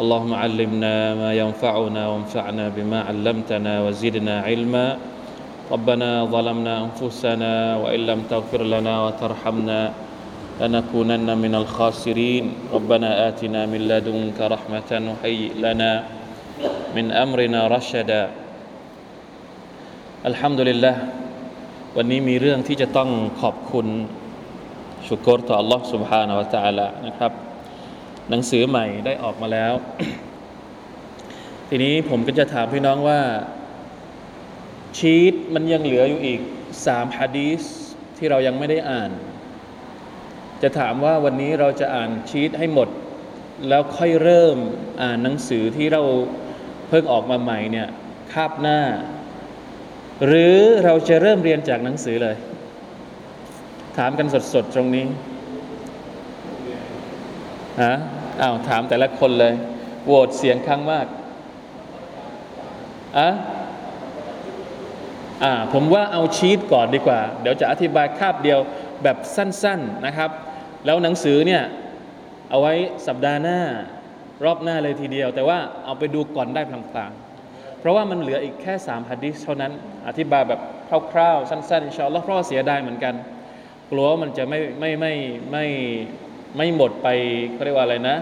اللهم علمنا ما ينفعنا وانفعنا بما علمتنا وزدنا علما ربنا ظلمنا أنفسنا وإن لم تغفر لنا وترحمنا لنكونن من الخاسرين ربنا آتنا من لدنك رحمة وهيئ لنا من أمرنا رشدا الحمد لله วันนี้มีเรื่องที่จะต้องขอบคุณชุกรต่อ Allah سبحانه และ تعالى นะครับ หนังสือใหม่ได้ออกมาแล้ว ทีนี้ผมก็จะถามพี่น้องว่า ชีตมันยังเหลืออยู่อีกสามฮะดีสที่เรายังไม่ได้อ่าน จะถามว่าวันนี้เราจะอ่านชีตให้หมด แล้วค่อยเริ่มอ่านหนังสือที่เราเพิ่งออกมาใหม่เนี่ยคาบหน้า หรือเราจะเริ่มเรียนจากหนังสือเลย ถามกันสดๆตรงนี้ ฮะอ้าวถามแต่ละคนเลยโหวตเสียงข้างมากอะอ่าผมว่าเอาชีตก่อนดีกว่า เดี๋ยวจะอธิบายคาบเดียวแบบสั้นๆนะครับ แล้วหนังสือเนี่ย เอาไว้สัปดาห์หน้ารอบหน้าเลยทีเดียว แต่ว่าเอาไปดูก่อนได้พลางๆ เพราะว่ามันเหลืออีกแค่3ฮัดดิสเท่านั้น อธิบายแบบคร่าวๆ สั้นๆอินชาอัลลอฮ์เพราะเสียดายเหมือนกัน กลัวว่ามันจะไม่ไม่ไม่ไม่ ไม่หมดไปเขาเรียกว่าอะไรนะ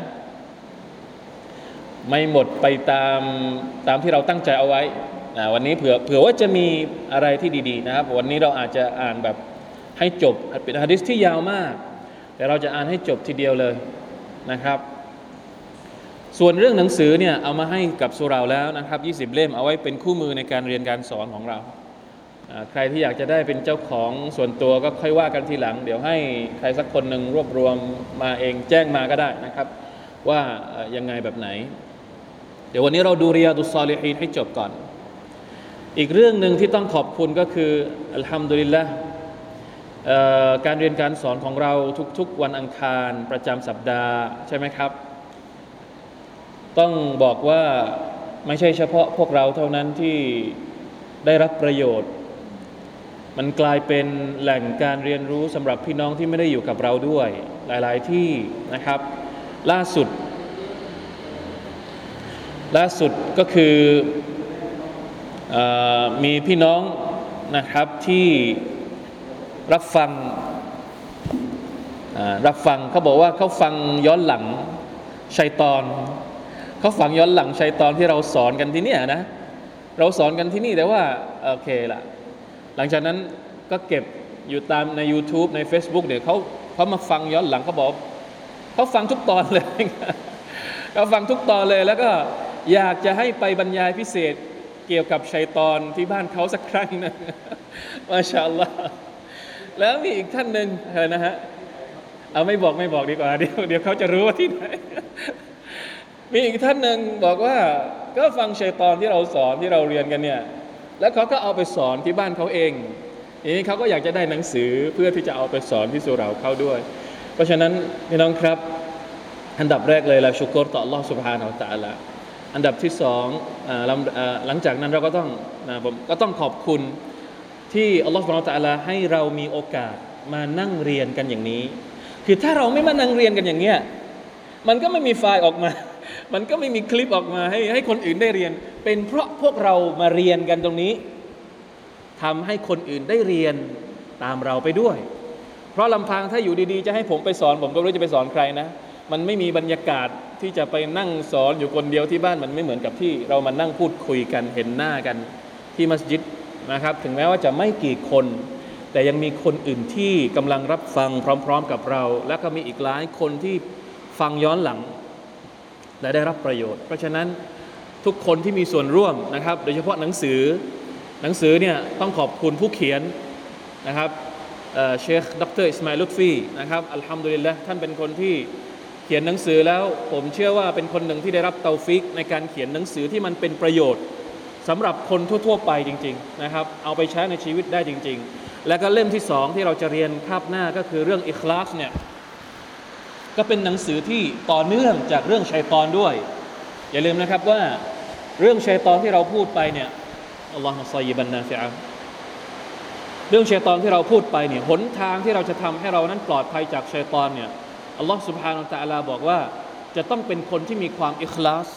ไม่หมดไปตามตามที่เราตั้งใจเอาไว้นะวันนี้เผื่อเผื่อว่าจะมีอะไรที่ดีๆนะครับ วันนี้เราอาจจะอ่านแบบให้จบเป็นฮะดิษที่ยาวมาก แต่เราจะอ่านให้จบทีเดียวเลยนะครับ ส่วนเรื่องหนังสือเนี่ยเอามาให้กับสุราแล้วนะครับ 20 เล่มเอาไว้เป็นคู่มือในการเรียนการสอนของเรา ใครที่อยากจะได้เป็นเจ้าของส่วนตัวก็ค่อยว่ากันทีหลัง เดี๋ยวให้ใครสักคนหนึ่งรวบรวมมาเองแจ้งมาก็ได้นะครับ ว่ายังไงแบบไหน เดี๋ยววันนี้เราดูเรียดุสซาลิฮีนให้จบก่อน อีกเรื่องหนึ่งที่ต้องขอบคุณก็คืออัลฮัมดุลิลละการเรียนการสอนของเราทุกๆ วันอังคารประจำสัปดาห์ใช่ไหมครับ ต้องบอกว่าไม่ใช่เฉพาะพวกเราเท่านั้นที่ได้รับประโยชน์ มันกลายเป็นแหล่งการเรียนรู้สำหรับพี่น้องที่ไม่ได้อยู่กับเราด้วย หลาย ๆ ที่นะครับ ล่าสุด ล่าสุดก็คืออมีพี่น้องนะครับที่รับฟังรับฟังเขาบอกว่าเขาฟังย้อนหลังชัยตอนเขาฟังย้อนหลังชัยตอนที่เราสอนกันที่นี่นะเราสอนกันที่นี่แต่ว่าโอเคละ หลังจากนั้นก็เก็บอยู่ตามใน YouTube ใน Facebook เนี่ยเขาเขามาฟังย้อนหลังเขาบอกเขาฟังทุกตอนเลยเขาฟังทุกตอนเลยแล้วก็อยากจะให้ไปบรรยายพิเศษเกี่ยวกับชัยตอนที่บ้านเขาสักครั้งนึงมาชาอัลลอฮ์แล้วมีอีกท่านหนึ่งนะฮะเอาไม่บอกไม่บอกดีกว่าเดี๋ยวเดี๋ยวเขาจะรู้ว่าที่ไหนมีอีกท่านหนึ่งบอกว่าก็ฟังชัยตอนที่เราสอนที่เราเรียนกันเนี่ย แล้วเขาก็เอาไปสอนที่บ้านเขาเองนี้เขาก็อยากจะได้หนังสือเพื่อที่จะเอาไปสอนที่สุราเขาด้วย เพราะฉะนั้นนี่น้องครับ อันดับแรกเลยเราชุกโรต่อลอสุภาเนาตาละอันดับที่สองหลังจากนั้นเราก็ต้องผมก็ต้องขอบคุณที่อัลลอฮฺสุบฮานาตะลาให้เรามีโอกาสมานั่งเรียนกันอย่างนี้ คือถ้าเราไม่มานั่งเรียนกันอย่างเงี้ยมันก็ไม่มีไฟล์ออกมา มันก็ไม่มีคลิปออกมาให้ให้คนอื่นได้เรียน เป็นเพราะพวกเรามาเรียนกันตรงนี้ทำให้คนอื่นได้เรียนตามเราไปด้วย เพราะลำพังถ้าอยู่ดีๆ จะให้ผมไปสอน ผมก็ไม่รู้จะไปสอนใครนะ มันไม่มีบรรยากาศที่จะไปนั่งสอนอยู่คนเดียวที่บ้านมันไม่เหมือนกับที่เรามานั่งพูดคุยกันเห็นหน้ากันที่มัสยิดนะครับ ถึงแม้ว่าจะไม่กี่คน แต่ยังมีคนอื่นที่กำลังรับฟังพร้อม ๆ กับเรา และก็มีอีกหลายคนที่ฟังย้อนหลัง และได้รับประโยชน์ เพราะฉะนั้นทุกคนที่มีส่วนร่วมนะครับ โดยเฉพาะหนังสือหนังสือเนี่ยต้องขอบคุณผู้เขียนนะครับเชคดรอิสมาอีลลุตฟีนะครับالحمد للهท่านเป็นคนที่เขียนหนังสือแล้วผมเชื่อว่าเป็นคนหนึ่งที่ได้รับتوفيق ในการเขียนหนังสือที่มันเป็นประโยชน์สำหรับคนทั่ว ๆ ไปจริง ๆ นะครับ เอาไปใช้ในชีวิตได้จริง ๆ และก็เล่มที่สองที่เราจะเรียนคาบหน้าก็คือเรื่องอิคลาสเนี่ย ก็เป็นหนังสือที่ต่อเนื่องจากเรื่องชัยตอนด้วย อย่าลืมนะครับว่าเรื่องชัยตอนที่เราพูดไปเนี่ยอัลลอฮฺซัยบันนาฟิอาเรื่องชัยตอนที่เราพูดไปเนี่ยหนทางที่เราจะทำให้เรานั้นปลอดภัยจากชัยตอนเนี่ยอัลลอฮฺสุบฮานาตะอลาบอกว่าจะต้องเป็นคนที่มีความอิคลาส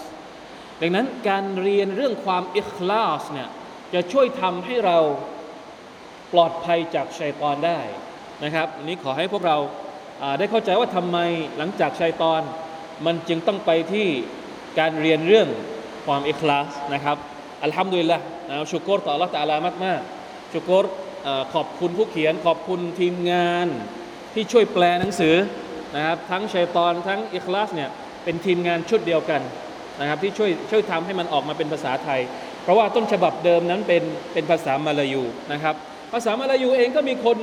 ดังนั้นการเรียนเรื่องความอิคลาสเนี่ยจะช่วยทำให้เราปลอดภัยจากชัยตอนได้นะครับนี้ขอให้พวกเรา ได้เข้าใจว่าทำไมหลังจากชัยตอน มันจึงต้องไปที่การเรียนเรื่องความอิคลาสนะครับอัลฮัมดุลิลละนะชุกรต่อ Allah ตาลามากมากชุกรขอบคุณผู้เขียน ขอบคุณทีมงานที่ช่วยแปลหนังสือนะครับทั้งชัยตอนทั้งอิคลาสเนี่ยเป็นทีมงานชุดเดียวกันนะครับที่ช่วยช่วยทำให้มันออกมาเป็นภาษาไทย เพราะว่าต้นฉบับเดิมนั้นเป็นเป็นภาษามาลายูนะครับภาษามาลายูเองก็มีคน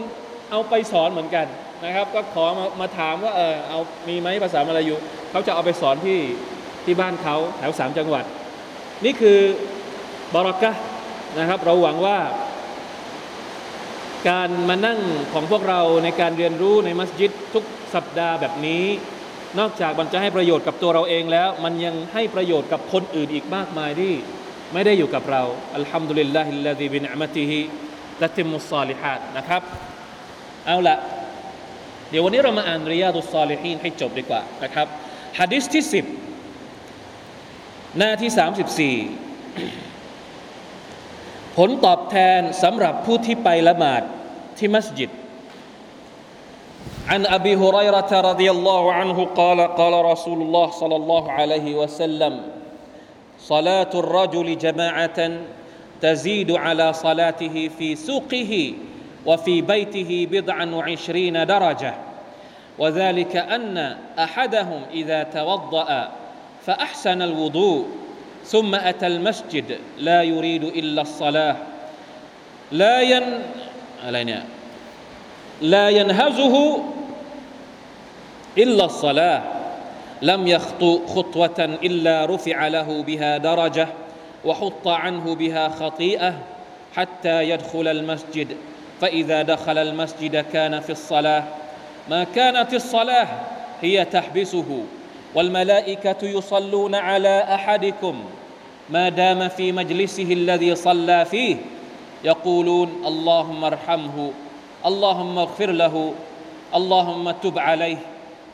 เอาไปสอนเหมือนกัน นะครับ ก็ขอมามาถามว่าเออเอามีไหมภาษามาลายูเขาจะเอาไปสอนที่ที่บ้านเขาแถวสามจังหวัด นี่คือบารักะนะครับ เราหวังว่า การมานั่งของพวกเราในการเรียนรู้ในมัสยิดทุกสัปดาห์แบบนี้ นอกจากมันจะให้ประโยชน์กับตัวเราเองแล้ว มันยังให้ประโยชน์กับคนอื่นอีกมากมายที่ไม่ได้อยู่กับเราอัลฮัมดุลิลลาฮิลลาฮิบินอัมติฮิละติมุสซาลิฮัดนะครับ เอาละ เดี๋ยววันนี้เรามาอ่านริยาตุสซาลิฮีนให้จบดีกว่านะครับฮะดิษที่สิบหน้าที่สามสิบสี่ผลตอบแทนสำหรับผู้ที่ไปละหมาดที่มัสยิด عن ابي هريره رضي الله عنه قال قال رسول الله صلى الله عليه وسلم صلاه الرجل جماعه تزيد على صلاته في سوقه وفي بيته بضعا وعشرين درجة. وذلك أن أحدهم إذا توضأ فأحسن الوضوء ثم أتى المسجد لا يريد إلا الصلاة. لا ين لا ينهزه إلا الصلاة. لم يخطو خطوة إلا رفع له بها درجة وحط عنه بها خطيئة حتى يدخل المسجد. فإذا دخل المسجد كان في الصلاة. ما كانت الصلاة هي تحبسه والملائكة يصلون على أحدكم. ما دام في مجلسه الذي صلى فيه يقولون اللهم ارحمه اللهم اغفر له اللهم تب عليه.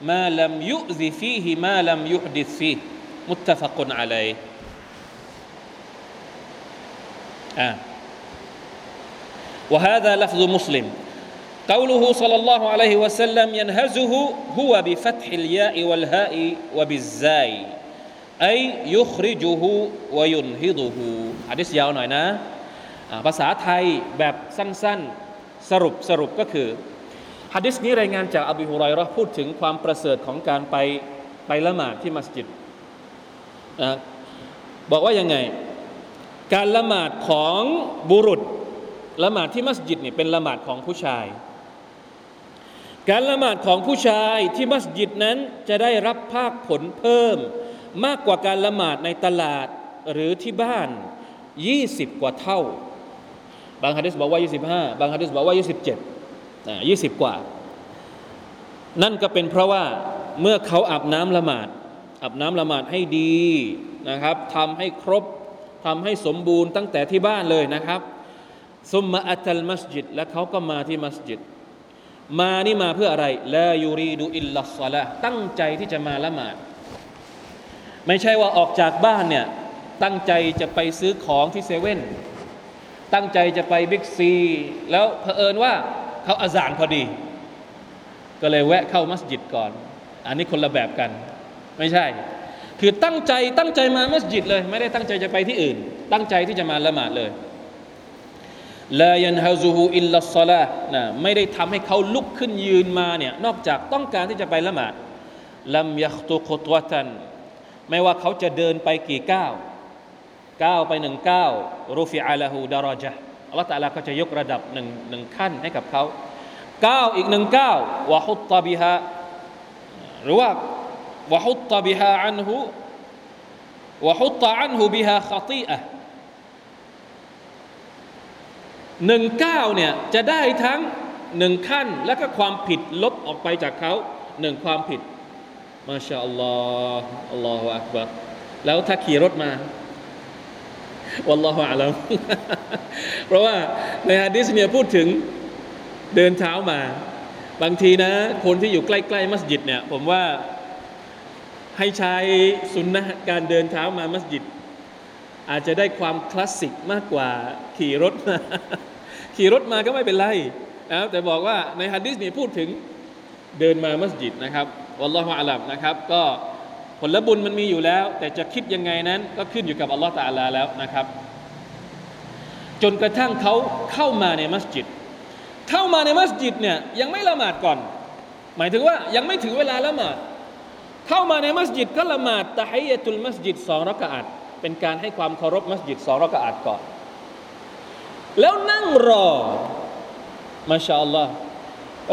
ما لم يؤذ فيه ما لم يحدث فيه. متفق عليه. آه. وهذا لفظ مسلم قوله صلى الله عليه وسلم ينهزه هو بفتح الياء والهاء وبالزاي أي يخرجه وينهضه حديث ยาวหน่อยนะภาษาไทยแบบสั้นๆสรุปสรุปก็คือฮะดิษนี้รายงานจากอบิฮุไรรอพูดถึงความประเสริฐของการไปไปละหมาดที่มัสยิดนะบอกว่ายังไง การละหมาดของบุรุษ ละหมาดที่มัสยิดเนี่ยเป็นละหมาดของผู้ชาย การละหมาดของผู้ชายที่มัสยิดนั้นจะได้รับภาคผลเพิ่ม มากกว่าการละหมาดในตลาดหรือที่บ้าน 20 กว่าเท่า บางฮะดิษบอกว่า 25 บางฮะดิษบอกว่า 27ยี่สิบกว่า นั่นก็เป็นเพราะว่าเมื่อเขาอาบน้ำละหมาดอาบน้ำละหมาดให้ดีนะครับทำให้ครบทำให้สมบูรณ์ตั้งแต่ที่บ้านเลยนะครับ ซุมมาอัตัลมัสยิดและเขาก็มาที่มัสยิด มานี่มาเพื่ออะไรลายูรีดูอิลลัสละตั้งใจที่จะมาละหมาด ไม่ใช่ว่าออกจากบ้านเนี่ยตั้งใจจะไปซื้อของที่เซเว่นตั้งใจจะไปบิ๊กซีแล้วเผอิญว่าเขาอาซานพอดี ก็เลยแวะเข้ามัสยิดก่อน อันนี้คนละแบบกัน ไม่ใช่ คือตั้งใจตั้งใจมามัสยิดเลย ไม่ได้ตั้งใจจะไปที่อื่น ตั้งใจที่จะมาละหมาดเลย ลายันฮาซูฮูอิลลัสซาลานะไม่ได้ทำให้เขาลุกขึ้นยืนมาเนี่ยนอกจากต้องการที่จะไปละหมาดลัมยัคตุคตวตัน ไม่ว่าเขาจะเดินไปกี่ก้าวก้าวไปหนึ่งก้าวรูฟิอาลาหูดารอจาอัลลอฮฺตาลาก็จะยกระดับหนึ่งหนึ่งขั้นให้กับเขาก้าวอีกหนึ่งก้าววะฮุตตาบิฮะหรือว่าวะฮุตตาบิฮะอันหูวะฮุตตาอันหูบิฮะขตีอะ หนึ่งเก้าเนี่ยจะได้ทั้งหนึ่งขั้นและก็ความผิดลบออกไปจากเขาหนึ่งความผิดมาชาอัลลอฮ์อัลลอฮฺอักบัรแล้วถ้าขี่รถมาวัลลอฮฺอัลลัมเพราะว่าในฮะดิษเนี่ยพูดถึงเดินเท้ามา บางทีนะ คนที่อยู่ใกล้ๆมัสยิดเนี่ยผมว่าให้ใช้สุนนะการเดินเท้ามามัสยิด อาจจะได้ความคลาสสิกมากกว่าขี่รถมา ขี่รถมาก็ไม่เป็นไรนะแต่บอกว่าในฮะดิษนี่พูดถึงเดินมามัสยิดนะครับวัลลอฮฺอัลัมนะครับ ก็ผลบุญมันมีอยู่แล้ว แต่จะคิดยังไงนั้นก็ขึ้นอยู่กับอัลลอฮฺตาลาแล้วนะครับ จนกระทั่งเขาเข้ามาในมัสยิด เข้ามาในมัสยิดเนี่ยยังไม่ละหมาดก่อน หมายถึงว่ายังไม่ถึงเวลาละหมาด เข้ามาในมัสยิดก็ละหมาดตะฮียตุลมัสยิดสองรักอาด เป็นการให้ความเคารพมัสยิดสองรักอาดก่อน แล้วนั่งรอมาชาอัลลอฮ์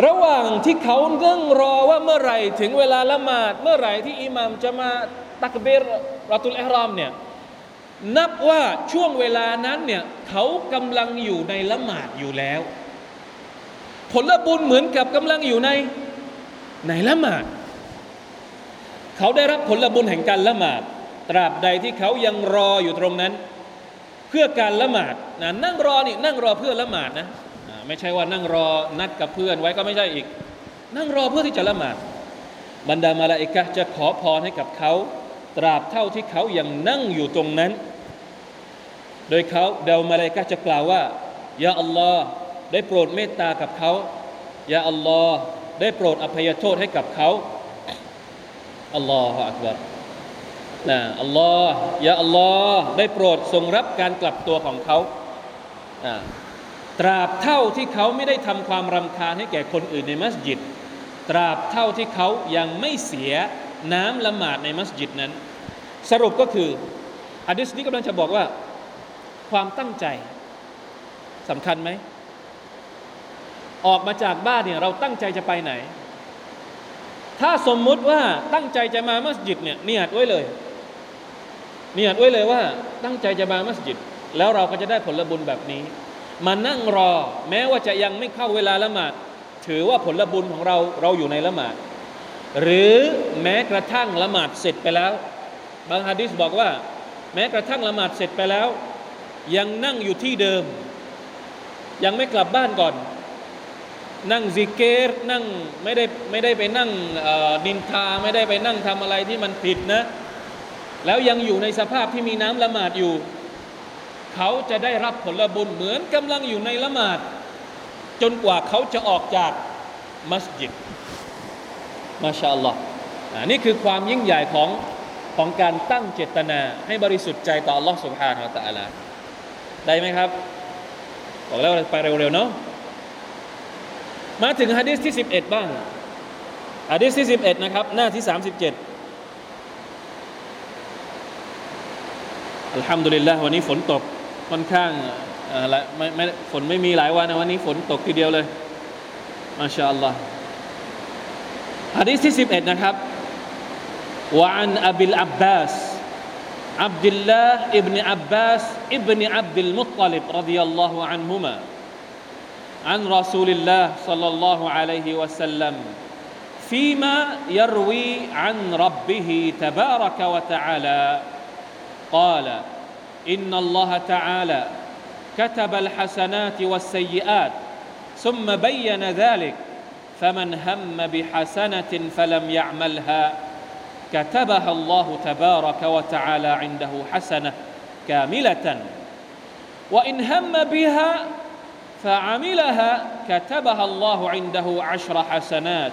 ระหว่างที่เขานั่งรอว่าเมื่อไหร่ถึงเวลาละหมาด เมื่อไหร่ที่อิหมัมจะมาตักเบรรอตุลอิรอมเนี่ยนับว่าช่วงเวลานั้นเนี่ยเขากำลังอยู่ในละหมาดอยู่แล้ว ผลบุญเหมือนกับกำลังอยู่ในในละหมาด เขาได้รับผลบุญแห่งการละหมาด ตราบใดที่เขายังรออยู่ตรงนั้น เพื่อการละหมาดนะนั่งรอนี่นั่งรอเพื่อละหมาดนะไม่ใช่ว่านั่งรอนัดกับเพื่อนไว้ก็ไม่ใช่อีก นั่งรอเพื่อที่จะละหมาดบรรดามาลาอิกะจะขอพรให้กับเขา ตราบเท่าที่เขายังนั่งอยู่ตรงนั้น โดยเขาเดามาลาอิกะจะกล่าวว่ายาอัลลอฮ์ได้โปรดเมตตากับเขายาอัลลอฮ์ได้โปรดอภัยโทษให้กับเขาอัลลอฮฺอักบาร นะอัลลอฮ์ยาอัลลอฮ์ได้โปรดทรงรับการกลับตัวของเขาตราบเท่าที่เขาไม่ได้ทำความรำคาญให้แก่คนอื่นในมัสยิด ตราบเท่าที่เขายังไม่เสียน้ำละหมาดในมัสยิดนั้น สรุปก็คืออะดิษนี้กำลังจะบอกว่า ความตั้งใจสำคัญไหม ออกมาจากบ้านเนี่ยเราตั้งใจจะไปไหน ถ้าสมมุติว่าตั้งใจจะมามัสยิดเนี่ยเนียดไว้เลย เนี่ยดไว้เลยว่าตั้งใจจะมามัสยิด แล้วเราก็จะได้ผลบุญแบบนี้ มานั่งรอ แม้ว่าจะยังไม่เข้าเวลาละหมาด ถือว่าผลบุญของเราเราอยู่ในละหมาด หรือแม้กระทั่งละหมาดเสร็จไปแล้ว บางฮะดิษบอกว่า แม้กระทั่งละหมาดเสร็จไปแล้ว ยังนั่งอยู่ที่เดิม ยังไม่กลับบ้านก่อน นั่งซิกเกตนั่งไม่ได้ไม่ได้ไปนั่งดินทาไม่ได้ไปนั่งทำอะไรที่มันผิดนะ แล้วยังอยู่ในสภาพที่มีน้ำละหมาดอยู่เขาจะได้รับผลบุญเหมือนกำลังอยู่ในละหมาด จนกว่าเขาจะออกจากมัสยิดมาชาอัลลอฮ์นี่คือความยิ่งใหญ่ของของการตั้งเจตนา ให้บริสุทธิ์ใจต่อ Allah سبحانه และ تعالى ได้ไหมครับ บอกแล้วไปเร็วๆเนาะมาถึงฮะดีษที่ 11 บ้างฮะดีษที่ 11 นะครับ หน้าที่ 37 อัลฮัมดุลิลละวันนี้ฝนตกค่อนข้างอะไรไม่ไม่ฝนไม่มีหลายวันนะวันนี้ฝนตกทีเดียวเลยมาชาอัลลอฮ์ฮะดีษที่สิบเอ็ดนะครับวะอันอับิลอับบาส عبد الله ابن عباس ابن عبد المطلب رضي الله عنهما عن رسول الله صلى الله عليه وسلم فيما يروي عن ربه تبارك وتعالى قال إن الله تعالى كتب الحسنات والسيئات ثم بين ذلك فمن هم بحسنة فلم يعملها كتبها الله تبارك وتعالى عنده حسنة كاملة. وإن هم بها فعملها كتبها الله عنده عشر حسنات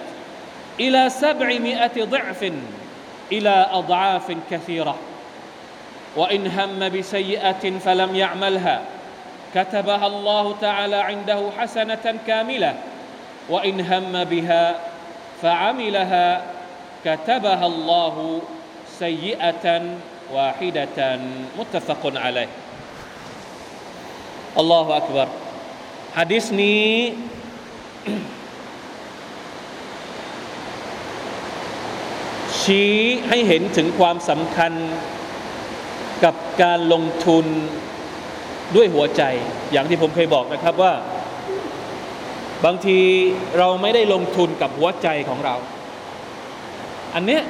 إلى سبعمائة ضعف إلى أضعاف كثيرة. وإن هم بسيئة فلم يعملها كتبها الله تعالى عنده حسنة كاملة وإن هم بها فعملها كتبها الله سيئة واحدة متفق عليه الله أكبر حديث ني ชี้ให้เห็นถึงความสำคัญ กับการลงทุนด้วยหัวใจ อย่างที่ผมเคยบอกนะครับว่า บางทีเราไม่ได้ลงทุนกับหัวใจของเรา อันเนี้ย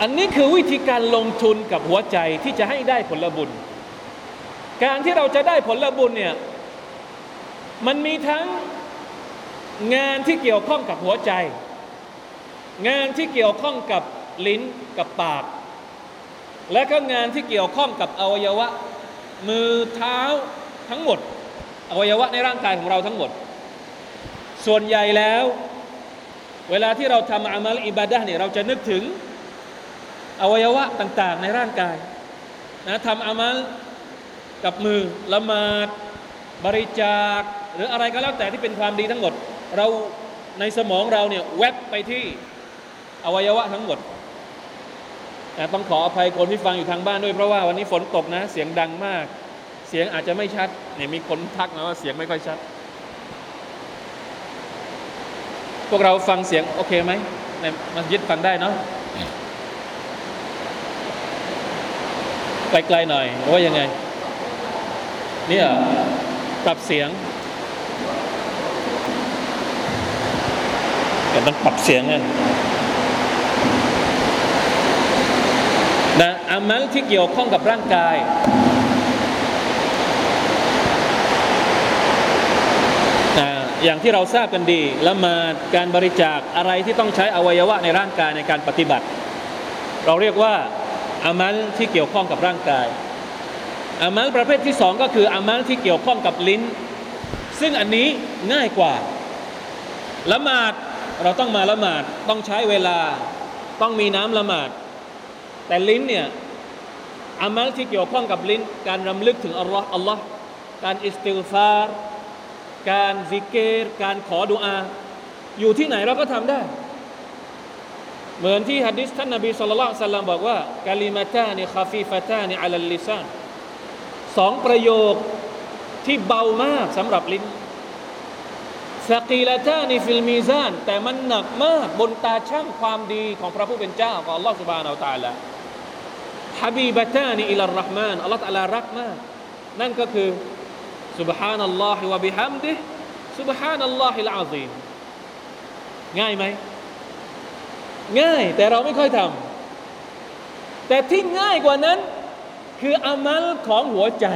อันนี้คือวิธีการลงทุนกับหัวใจที่จะให้ได้ผลบุญ การที่เราจะได้ผลบุญเนี่ยมันมีทั้งงานที่เกี่ยวข้องกับหัวใจ งานที่เกี่ยวข้องกับลิ้นกับปาก และก็งานที่เกี่ยวข้องกับอวัยวะ มือเท้าทั้งหมด อวัยวะในร่างกายของเราทั้งหมด ส่วนใหญ่แล้ว เวลาที่เราทำอามัลอิบาดะเนี่ยเราจะนึกถึงอวัยวะต่างๆ ในร่างกายนะทำอามัลกับมือละหมาดบริจาค หรืออะไรก็แล้วแต่ที่เป็นความดีทั้งหมด เราในสมองเราเนี่ยแวบไปที่อวัยวะทั้งหมด ต่ต้องขออภัยคนที่ฟังอยู่ทางบ้านด้วยเพราะว่าวันนี้ฝนตกนะ เสียงดังมาก เสียงอาจจะไม่ชัดเนี่ยมีคนทักมาว่าเสียงไม่ค่อยชัด พวกเราฟังเสียงโอเคไหมในมัสยิดฟังได้เนาะไกลๆหน่อยหรือว่ายังไง เนี่ยปรับเสียงแต่ต้องปรับเสียงไง นะอามัลที่เกี่ยวข้องกับร่างกายนะอย่างที่เราทราบกันดีละหมาดการบริจาคอะไรที่ต้องใช้อวัยวะในร่างกายในการปฏิบัติ เราเรียกว่าอามัลที่เกี่ยวข้องกับร่างกายอามัลประเภทที่สองก็คืออามัลที่เกี่ยวข้องกับลิ้น ซึ่งอันนี้ง่ายกว่าละหมาดเราต้องมาละหมาดต้องใช้เวลาต้องมีน้ำละหมาด แต่ลิ้นเนี่ยอามัลที่เกี่ยวข้องกับลิ้น การรำลึกถึงอัลลอฮ์อัลลอฮ์การاستغفارการซิกเกตการขอดุอา อยู่ที่ไหนเราก็ทำได้ เหมือนที่ฮะดิษท่านนบีصلى الله عليه وسلمบอกว่าكلمتان خفيفتان على اللسانสองประโยคที่เบามากสำหรับลิ้นثقيلتان في الميزانแต่มันหนักมากบนตาชั่งความดีของพระผู้เป็นเจ้าของอัลลอฮฺسبحانه وتعالى ฮับีบะตานี่อิลลรห์มานอัลลอฮฺตะลารักมาก นั่นก็คือ سبحان الله وبحمده سبحان الله العظيم ง่ายไหม ง่ายแต่เราไม่ค่อยทำแต่ที่ง่ายกว่านั้น คืออามัลของหัวใจ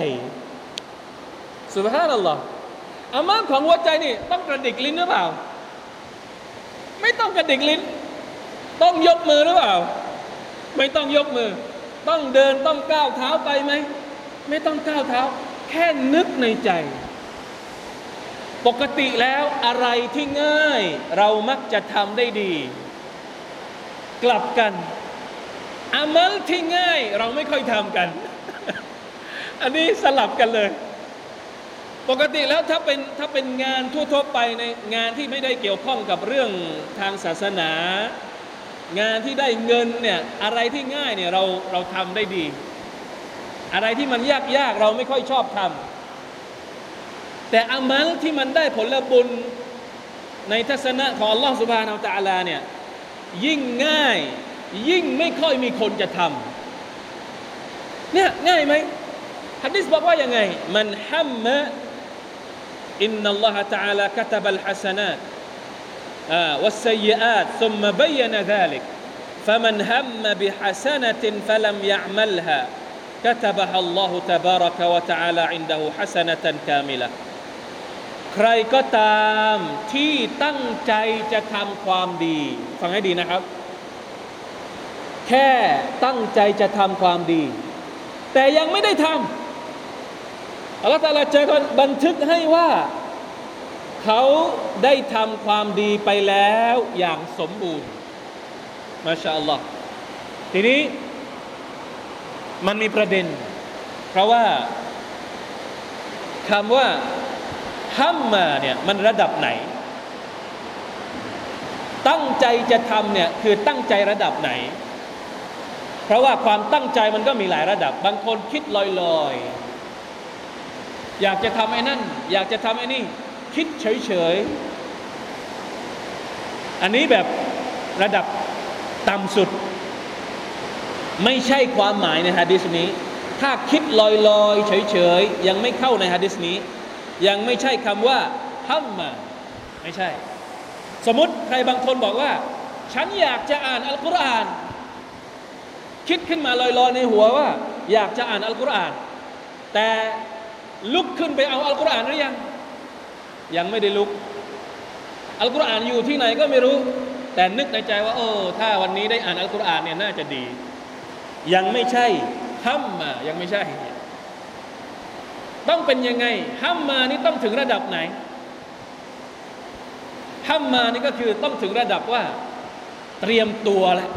สุบฮานัลลอฮ์อามัลของหัวใจนี่ต้องกระดิกลิ้นหรือเปล่า ไม่ต้องกระดิกลิ้น ต้องยกมือหรือเปล่า ไม่ต้องยกมือ ต้องเดินต้องก้าวเท้าไปไหม ไม่ต้องก้าวเท้า แค่นึกในใจ ปกติแล้วอะไรที่ง่าย เรามักจะทำได้ดี กลับกันอามัลที่ง่าย เราไม่ค่อยทำกัน อันนี้สลับกันเลย ปกติแล้วถ้าเป็นถ้าเป็นงานทั่วๆไปในงานที่ไม่ได้เกี่ยวข้องกับเรื่องทางศาสนา งานที่ได้เงินเนี่ยอะไรที่ง่ายเนี่ยเราเราทำได้ดี อะไรที่มันยากๆเราไม่ค่อยชอบทำแต่อามัลที่มันได้ผลบุญในทัศนะของอัลลอฮฺสุบฮานาอัลตะลาเนี่ยยิ่งง่าย ยิ่งไม่ค่อยมีคนจะทำเนี่ยง่ายไหมฮัดดิสบอกว่ายังไงมันฮัมมะอินนัลลอฮฺ تعالى كتب الحسنات والسيئات ثم بين ذلك فمن هم بحسنة فلم يعملها كتبها الله تبارك وتعالى عنده حسنة كاملة ใครก็ตามที่ตั้งใจจะทำความดี ฟังให้ดีนะครับ แค่ตั้งใจจะทำความดี แต่ยังไม่ได้ทำอัลลอฮฺตาลาจะบันทึกให้ว่า เขาได้ทำความดีไปแล้วอย่างสมบูรณ์มาชาอัลลอฮ์ทีนี้มันมีประเด็น เพราะว่าคำว่าฮัมมาเนี่ยมันระดับไหน ตั้งใจจะทำเนี่ยคือตั้งใจระดับไหน เพราะว่าความตั้งใจมันก็มีหลายระดับ บางคนคิดลอยๆ อยากจะทำไอ้นั่น อยากจะทำไอ้นี่ คิดเฉยๆ อันนี้แบบระดับต่ำสุด ไม่ใช่ความหมายในฮะดิษนี้ ถ้าคิดลอยๆ เฉยๆ ยังไม่เข้าในฮะดิษนี้ ยังไม่ใช่คำว่าฮัมมาไม่ใช่ สมมติใครบางคนบอกว่า ฉันอยากจะอ่านอัลกุรอาน คิดขึ้นมาลอยๆ ในหัวว่า อยากจะอ่านอัลกุรอาน แต่ลุกขึ้นไปเอาอัลกุรอานหรือยัง ยังไม่ได้ลุก อัลกุรอานอยู่ที่ไหนก็ไม่รู้ แต่นึกในใจว่า โอ้ถ้าวันนี้ได้อ่านอัลกุรอานเนี่ยน่าจะดี ยังไม่ใช่ห้ามมายังไม่ใช่ ต้องเป็นยังไงห้ามมานี่ต้องถึงระดับไหนห้ามมานี่ก็คือต้องถึงระดับว่า เตรียมตัวแล้ว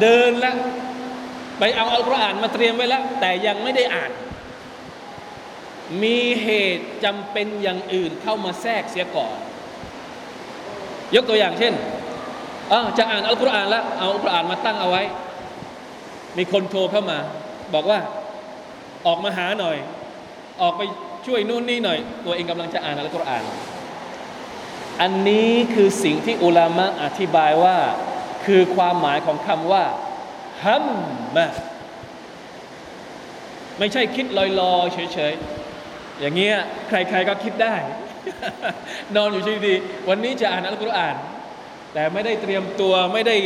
เดินแล้วไปเอาอัลกุรอานมาเตรียมไว้แล้ว แต่ยังไม่ได้อ่าน มีเหตุจำเป็นอย่างอื่นเข้ามาแทรกเสียก่อน ยกตัวอย่างเช่นจะอ่านอัลกุรอานแล้วเอาอัลกุรอานมาตั้งเอาไว้ มีคนโทรเข้ามา บอกว่าออกมาหาหน่อย ออกไปช่วยนู่นนี่หน่อย ตัวเองกำลังจะอ่านอัลกุรอาน อันนี้คือสิ่งที่อุลามะอธิบายว่า คือความหมายของคำว่าฮัมมะไม่ใช่คิดลอยๆเฉยๆ อย่างเงี้ยใครๆก็คิดได้ นอนอยู่ดีๆวันนี้จะอ่านอัลกุรอาน แต่ไม่ได้เตรียมตัวไม่ได้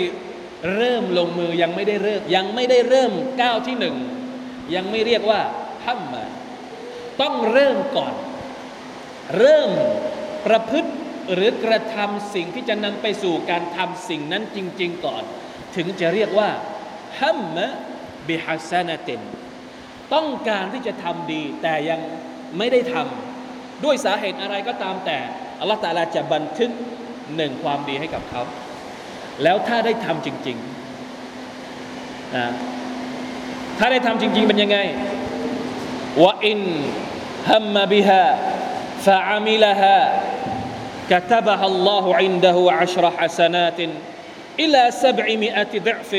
เริ่มลงมือยังไม่ได้เริ่มยังไม่ได้เริ่มก้าวที่หนึ่งยังไม่เรียกว่าฮัมมาต้องเริ่มก่อน เริ่มประพฤติหรือกระทำสิ่งที่จะนำไปสู่การทำสิ่งนั้นจริง ๆ ก่อน ถึงจะเรียกว่าฮัมมะบิฮัสานาตินต้องการที่จะทำดีแต่ยัง ไม่ได้ทำด้วยสาเหตุอะไรก็ตามแต่อัลลอฮฺตาลาจะบันทึกหนึ่งความดีให้กับเขา แล้วถ้าได้ทำจริงๆนะถ้าได้ทำจริง ๆ เป็นยังไงวะอินฮัมมะบิฮะฟะอามิลฮะ كتبها الله عنده عشر حسنات إلى سبعمائة ضعف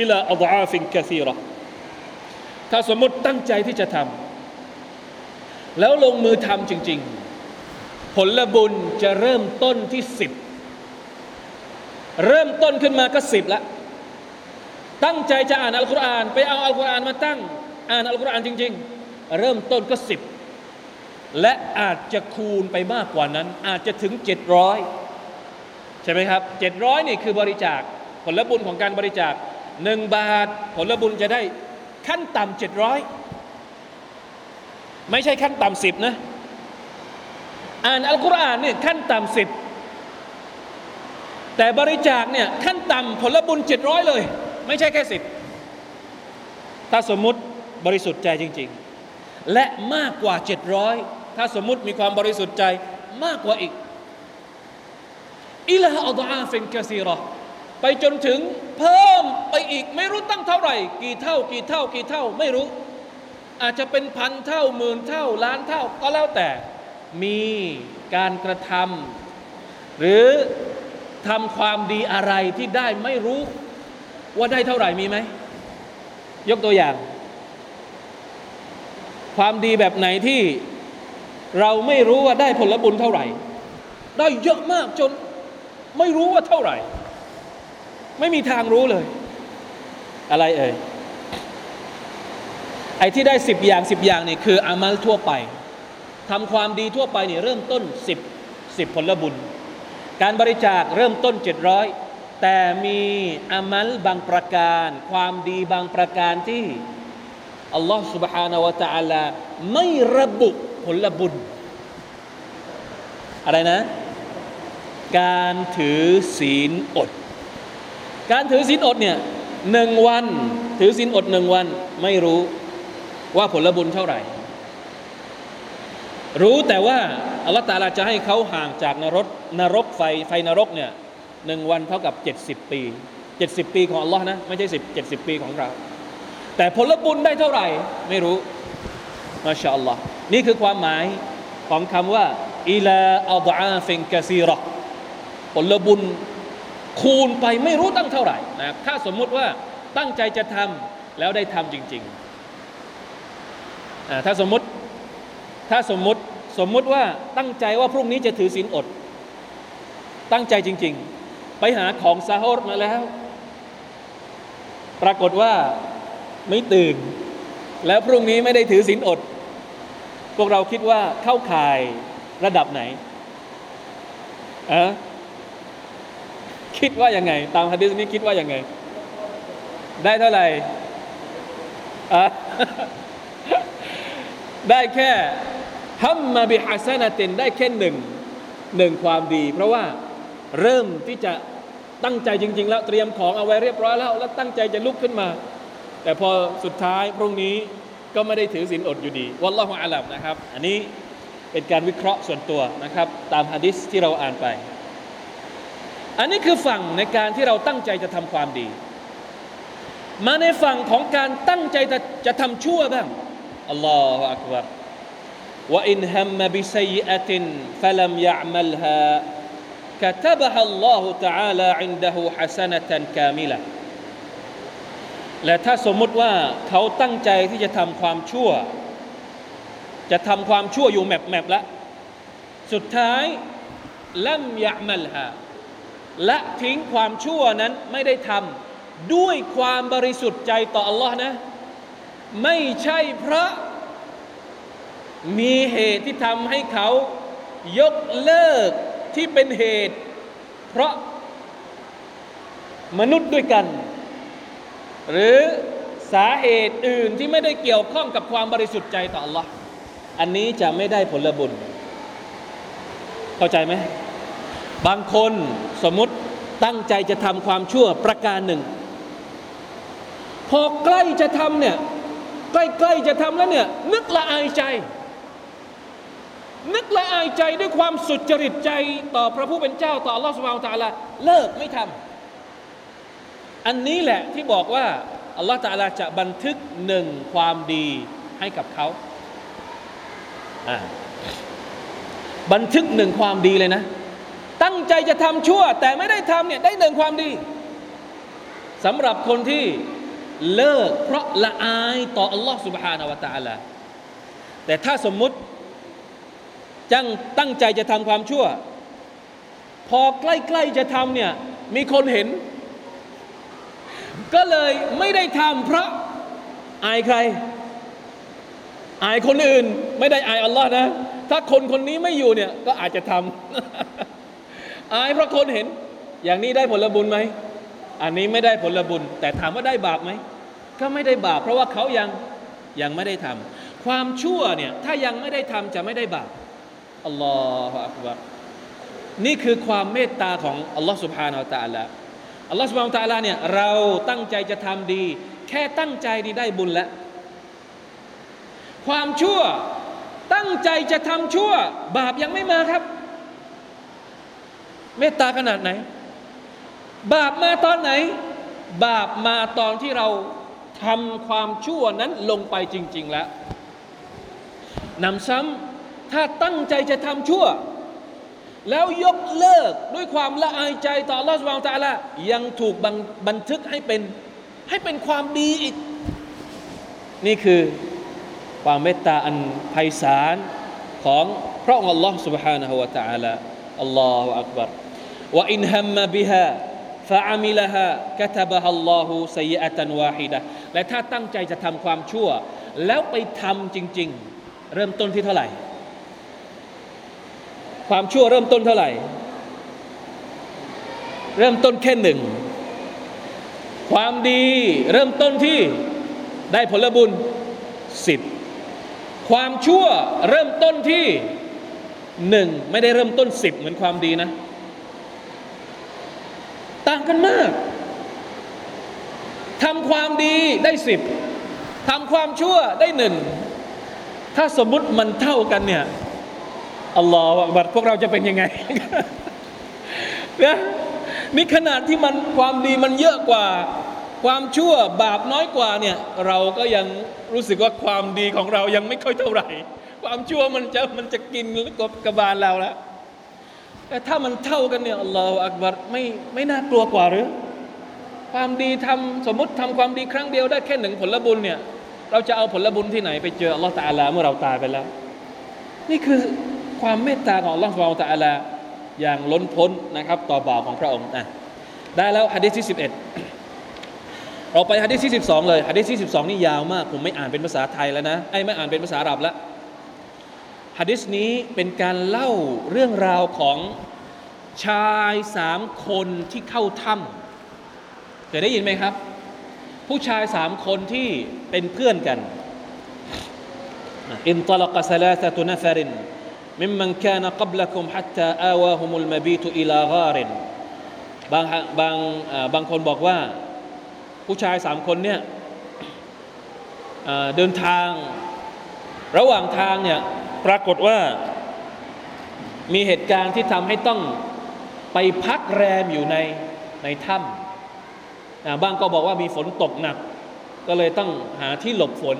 إلى أضعاف كثيرة ถ้าสมมติตั้งใจที่จะทำ แล้วลงมือทำจริง ๆ ผลบุญจะเริ่มต้นที่สิบเริ่มต้นขึ้นมาก็สิบละตั้งใจจะอ่านอัลกุรอาน ไปเอาอัลกุรอานมาตั้ง อ่านอัลกุรอานจริง ๆ เริ่มต้นก็สิบและอาจจะคูณไปมากกว่านั้น อาจจะถึง700ใช่ไหมครับ700นี่คือบริจาค ผลบุญของการบริจาคหนึ่งบาท ผลบุญจะได้ขั้นต่ำ700 ไม่ใช่ขั้นต่ำสิบนะอ่านอัลกุรอานเนี่ยขั้นต่ำสิบแต่บริจาคเนี่ยขั้นต่ำผลบุญ700เลย ไม่ใช่แค่สิบถ้าสมมุติบริสุทธิ์ใจจริง ๆ และมากกว่า700ถ้าสมมุติมีความบริสุทธิ์ใจมากกว่าอีกอิลาอัลอาฟินกะซีรอไปจนถึงเพิ่มไปอีกไม่รู้ตั้งเท่าไหร่ กี่เท่ากี่เท่ากี่เท่าไม่รู้ อาจจะเป็นพันเท่าหมื่นเท่าล้านเท่าก็แล้วแต่ มีการกระทำหรือทำความดีอะไรที่ได้ไม่รู้ว่าได้เท่าไหร่มีไหม ยกตัวอย่าง ความดีแบบไหนที่เราไม่รู้ว่าได้ผลบุญเท่าไหร่ ได้เยอะมากจนไม่รู้ว่าเท่าไหร่ ไม่มีทางรู้เลย อะไรเอ่ย ไอ้ที่ได้สิบอย่างสิบอย่างนี่คืออามัลทั่วไปทำความดีทั่วไปนี่เริ่มต้นสิบสิบผลบุญ การบริจาคเริ่มต้นเจ็ดร้อยแต่มีอามัลบางประการ ความดีบางประการที่อัลลอฮ์ سبحانه และ تعالى ไม่ระบุผลบุญ อะไรนะ การถือศีลอด การถือศีลอดเนี่ยหนึ่งวันถือศีลอดหนึ่งวัน ไม่รู้ ว่าผลบุญเท่าไหร่ รู้แต่ว่าอัลลอฮฺตาลาจะให้เขาห่างจากนรกนรกไฟไฟนรกเนี่ยหนึ่งวันเท่ากับ70ปี70ปีของอัลลอฮ์นะไม่ใช่สิบเจ็ดสิบปีของเรา แต่ผลบุญได้เท่าไหร่ไม่รู้มาชาอัลลอฮ์นี่คือความหมายของคำว่าอิลาอัลอาฟินกะซีรอผลบุญคูณไปไม่รู้ตั้งเท่าไหร่นะถ้าสมมุติว่าตั้งใจจะทำแล้วได้ทำจริง ๆ ถ้าสมมติถ้าสมมติสมมุติว่าตั้งใจว่าพรุ่งนี้จะถือศีลอด ตั้งใจจริง ๆ ไปหาของซาฮอดมาแล้ว ปรากฏว่าไม่ตื่น แล้วพรุ่งนี้ไม่ได้ถือศีลอด พวกเราคิดว่าเข้าข่ายระดับไหนอะคิดว่ายังไง ตามฮะดิษนี้คิดว่ายังไง ได้เท่าไหร่อะ ได้แค่ฮัมมาบิฮัสนาตินได้แค่หนึ่งหนึ่งความดี เพราะว่าเริ่มที่จะตั้งใจจริง ๆ แล้วเตรียมของเอาไว้เรียบร้อยแล้ว แล้วตั้งใจจะลุกขึ้นมา แต่พอสุดท้ายพรุ่งนี้ก็ไม่ได้ถือศีลอดอยู่ดีวัลลอฮุอาลัมนะครับ อันนี้เป็นการวิเคราะห์ส่วนตัวนะครับ ตามฮะดิษที่เราอ่านไป อันนี้คือฝั่งในการที่เราตั้งใจจะทำความดี มาในฝั่งของการตั้งใจจะจะทำชั่วบ้าง อัลลอฮฺอักบารว่าอินฮัมมบิซัยอะตินฟะลัมยะมัลฮา كتبها الله تعالى عنده حسنة كاملة และถ้าสมมุติว่าเขาตั้งใจที่จะทำความชั่ว จะทำความชั่วอยู่แมปแมปแล้ว สุดท้ายลัมยะมัลฮาและทิ้งความชั่วนั้นไม่ได้ทำด้วยความบริสุทธิ์ใจต่อ Allah นะ ไม่ใช่เพราะมีเหตุที่ทำให้เขายกเลิกที่เป็นเหตุ เพราะมนุษย์ด้วยกัน หรือสาเหตุอื่นที่ไม่ได้เกี่ยวข้องกับความบริสุทธิ์ใจต่อ Allah อันนี้จะไม่ได้ผลบุญ เข้าใจไหมบางคนสมมติตั้งใจจะทำความชั่วประการหนึ่ง พอใกล้จะทำเนี่ย ใกล้ๆจะทำแล้วเนี่ยนึกละอายใจ นึกละอายใจด้วยความสุจริตใจต่อพระผู้เป็นเจ้าต่อลอสุบานตะลาเลิกไม่ทำอันนี้แหละที่บอกว่าอัลลอฮฺตะลาจะบันทึกหนึ่งความดีให้กับเขาบันทึกหนึ่งความดีเลยนะ ตั้งใจจะทำชั่ว แต่ไม่ได้ทำเนี่ยได้หนึ่งความดีสำหรับคนที่ เลิกเพราะละอายต่ออัลลอฮฺ سبحانه และ تعالى แต่ถ้าสมมุติจังตั้งใจจะทำความชั่ว พอใกล้ๆจะทำเนี่ยมีคนเห็น ก็เลยไม่ได้ทำเพราะอายใคร อายคนอื่น ไม่ได้อายอัลลอฮ์นะ ถ้าคนคนนี้ไม่อยู่เนี่ยก็อาจจะทำ อายเพราะคนเห็น อย่างนี้ได้ผลบุญไหม อันนี้ไม่ได้ผลบุญ แต่ถามว่าได้บาปไหมก็ไม่ได้บาป เพราะว่าเขายังยังไม่ได้ทำ ความชั่วเนี่ยถ้ายังไม่ได้ทำจะไม่ได้บาปอัลลอฮฺอักนี่คือความเมตตาของอัลลอฮฺสุบฮานาอัลลอัลลอฮฺสุบฮานาอัลลอฮฺเนี่ยเราตั้งใจจะทำดี แค่ตั้งใจนี่ได้บุญแล้วความชั่วตั้งใจจะทำชั่ว บาปยังไม่มาครับ เมตตาขนาดไหน บาปมาตอนไหน บาปมาตอนที่เราทำความชั่วนั้นลงไปจริง ๆ แล้วนำซ้ำถ้าตั้งใจจะทำชั่ว แล้วยกเลิกด้วยความละอายใจต่ออัลลอฮฺสุบานตะละยังถูกบันบันทึกให้เป็นให้เป็นความดีอีก นี่คือความเมตตาอันไพศาลของพระองค์อัลลอฮฺ سبحانه และ تعالى อัลลอฮฺอักบารว่าอินฮัมมาบิฮา ฟาอามิลาฮะกะตาบะฮัลลอฮูไซยะตันวาฮิดะและถ้าตั้งใจจะทำความชั่ว แล้วไปทำจริง ๆ เริ่มต้นที่เท่าไหร่ ความชั่วเริ่มต้นเท่าไหร่ เริ่มต้นแค่หนึ่ง ความดีเริ่มต้นที่ได้ผลบุญสิบความชั่วเริ่มต้นที่หนึ่งไม่ได้เริ่มต้นสิบเหมือนความดีนะ ต่างกันมากทำความดีได้สิบทำความชั่วได้หนึ่งถ้าสมมุติมันเท่ากันเนี่ยอัลลอฮฺบัดพวกเราจะเป็นยังไงนะนี่ขนาดที่มันความดีมันเยอะกว่า ความชั่วบาปน้อยกว่าเนี่ย เราก็ยังรู้สึกว่าความดีของเรายังไม่ค่อยเท่าไหร่ ความชั่วมันจะมันจะกินกบกบาลเราแล้ว ถ้ามันเท่ากันเนี่ยอัลลอฮฺอักบัรไม่ไม่น่ากลัวกว่าหรือ ความดีทำสมมติทำความดีครั้งเดียวได้แค่หนึ่งผลบุญเนี่ยเราจะเอาผลบุญที่ไหนไปเจออัลลอฮฺตาลาเมื่อเราตายไปแล้ว นี่คือความเมตตาของอัลลอฮฺสุบฮาตะอาลาอย่างล้นพ้นนะครับ ต่อบ่าวของพระองค์อะได้แล้วฮะดีษที่สิบเอ็ดเราไปฮะดิษที่12เลยฮะดิษที่12นี่ยาวมาก ผมไม่อ่านเป็นภาษาไทยแล้วนะไอ้ไม่อ่านเป็นภาษาอาหรับแล้ว ฮะดิษนี้เป็นการเล่าเรื่องราวของชายสามคนที่เข้าถ้ำเคยได้ยินไหมครับ ผู้ชายสามคนที่เป็นเพื่อนกัน อินตลกสลาตนฟริน ممن كان قبلكم حتى آواهم المبيت إلى غار บางบางบางคนบอกว่า ผู้ชายสามคนเนี่ยเดินทาง ระหว่างทางเนี่ยปรากฏว่ามีเหตุการณ์ที่ทำให้ต้องไปพักแรมอยู่ในในถ้ำบางก็บอกว่ามีฝนตกหนัก ก็เลยต้องหาที่หลบฝน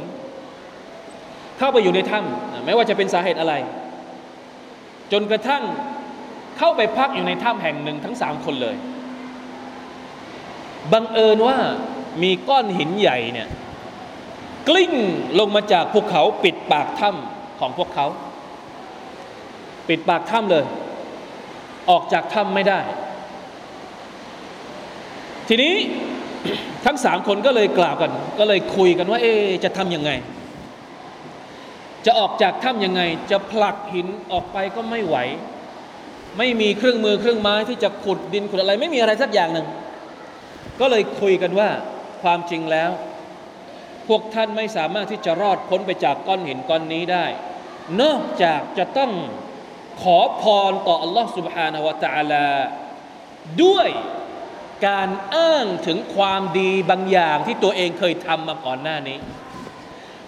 เข้าไปอยู่ในถ้ำไม่ว่าจะเป็นสาเหตุอะไร จนกระทั่งเข้าไปพักอยู่ในถ้ำแห่งหนึ่งทั้งสามคนเลยบังเอิญว่ามีก้อนหินใหญ่เนี่ย กลิ้งลงมาจากภูเขาปิดปากถ้ำของพวกเขา ปิดปากถ้ำเลย ออกจากถ้ำไม่ได้ ทีนี้ทั้งสามคนก็เลยกล่าวกัน ก็เลยคุยกันว่า เอ๊จะทำยังไง จะออกจากถ้ำยังไง จะผลักหินออกไปก็ไม่ไหว ไม่มีเครื่องมือเครื่องไม้ที่จะขุดดินขุดอะไร ไม่มีอะไรสักอย่างหนึ่งก็เลยคุยกันว่าความจริงแล้ว พวกท่านไม่สามารถที่จะรอดพ้นไปจากก้อนหินก้อนนี้ได้ นอกจากจะต้องขอพรต่ออัลลอฮ์ سبحانه และ تعالى ด้วยการอ้างถึงความดีบางอย่างที่ตัวเองเคยทำมาก่อนหน้านี้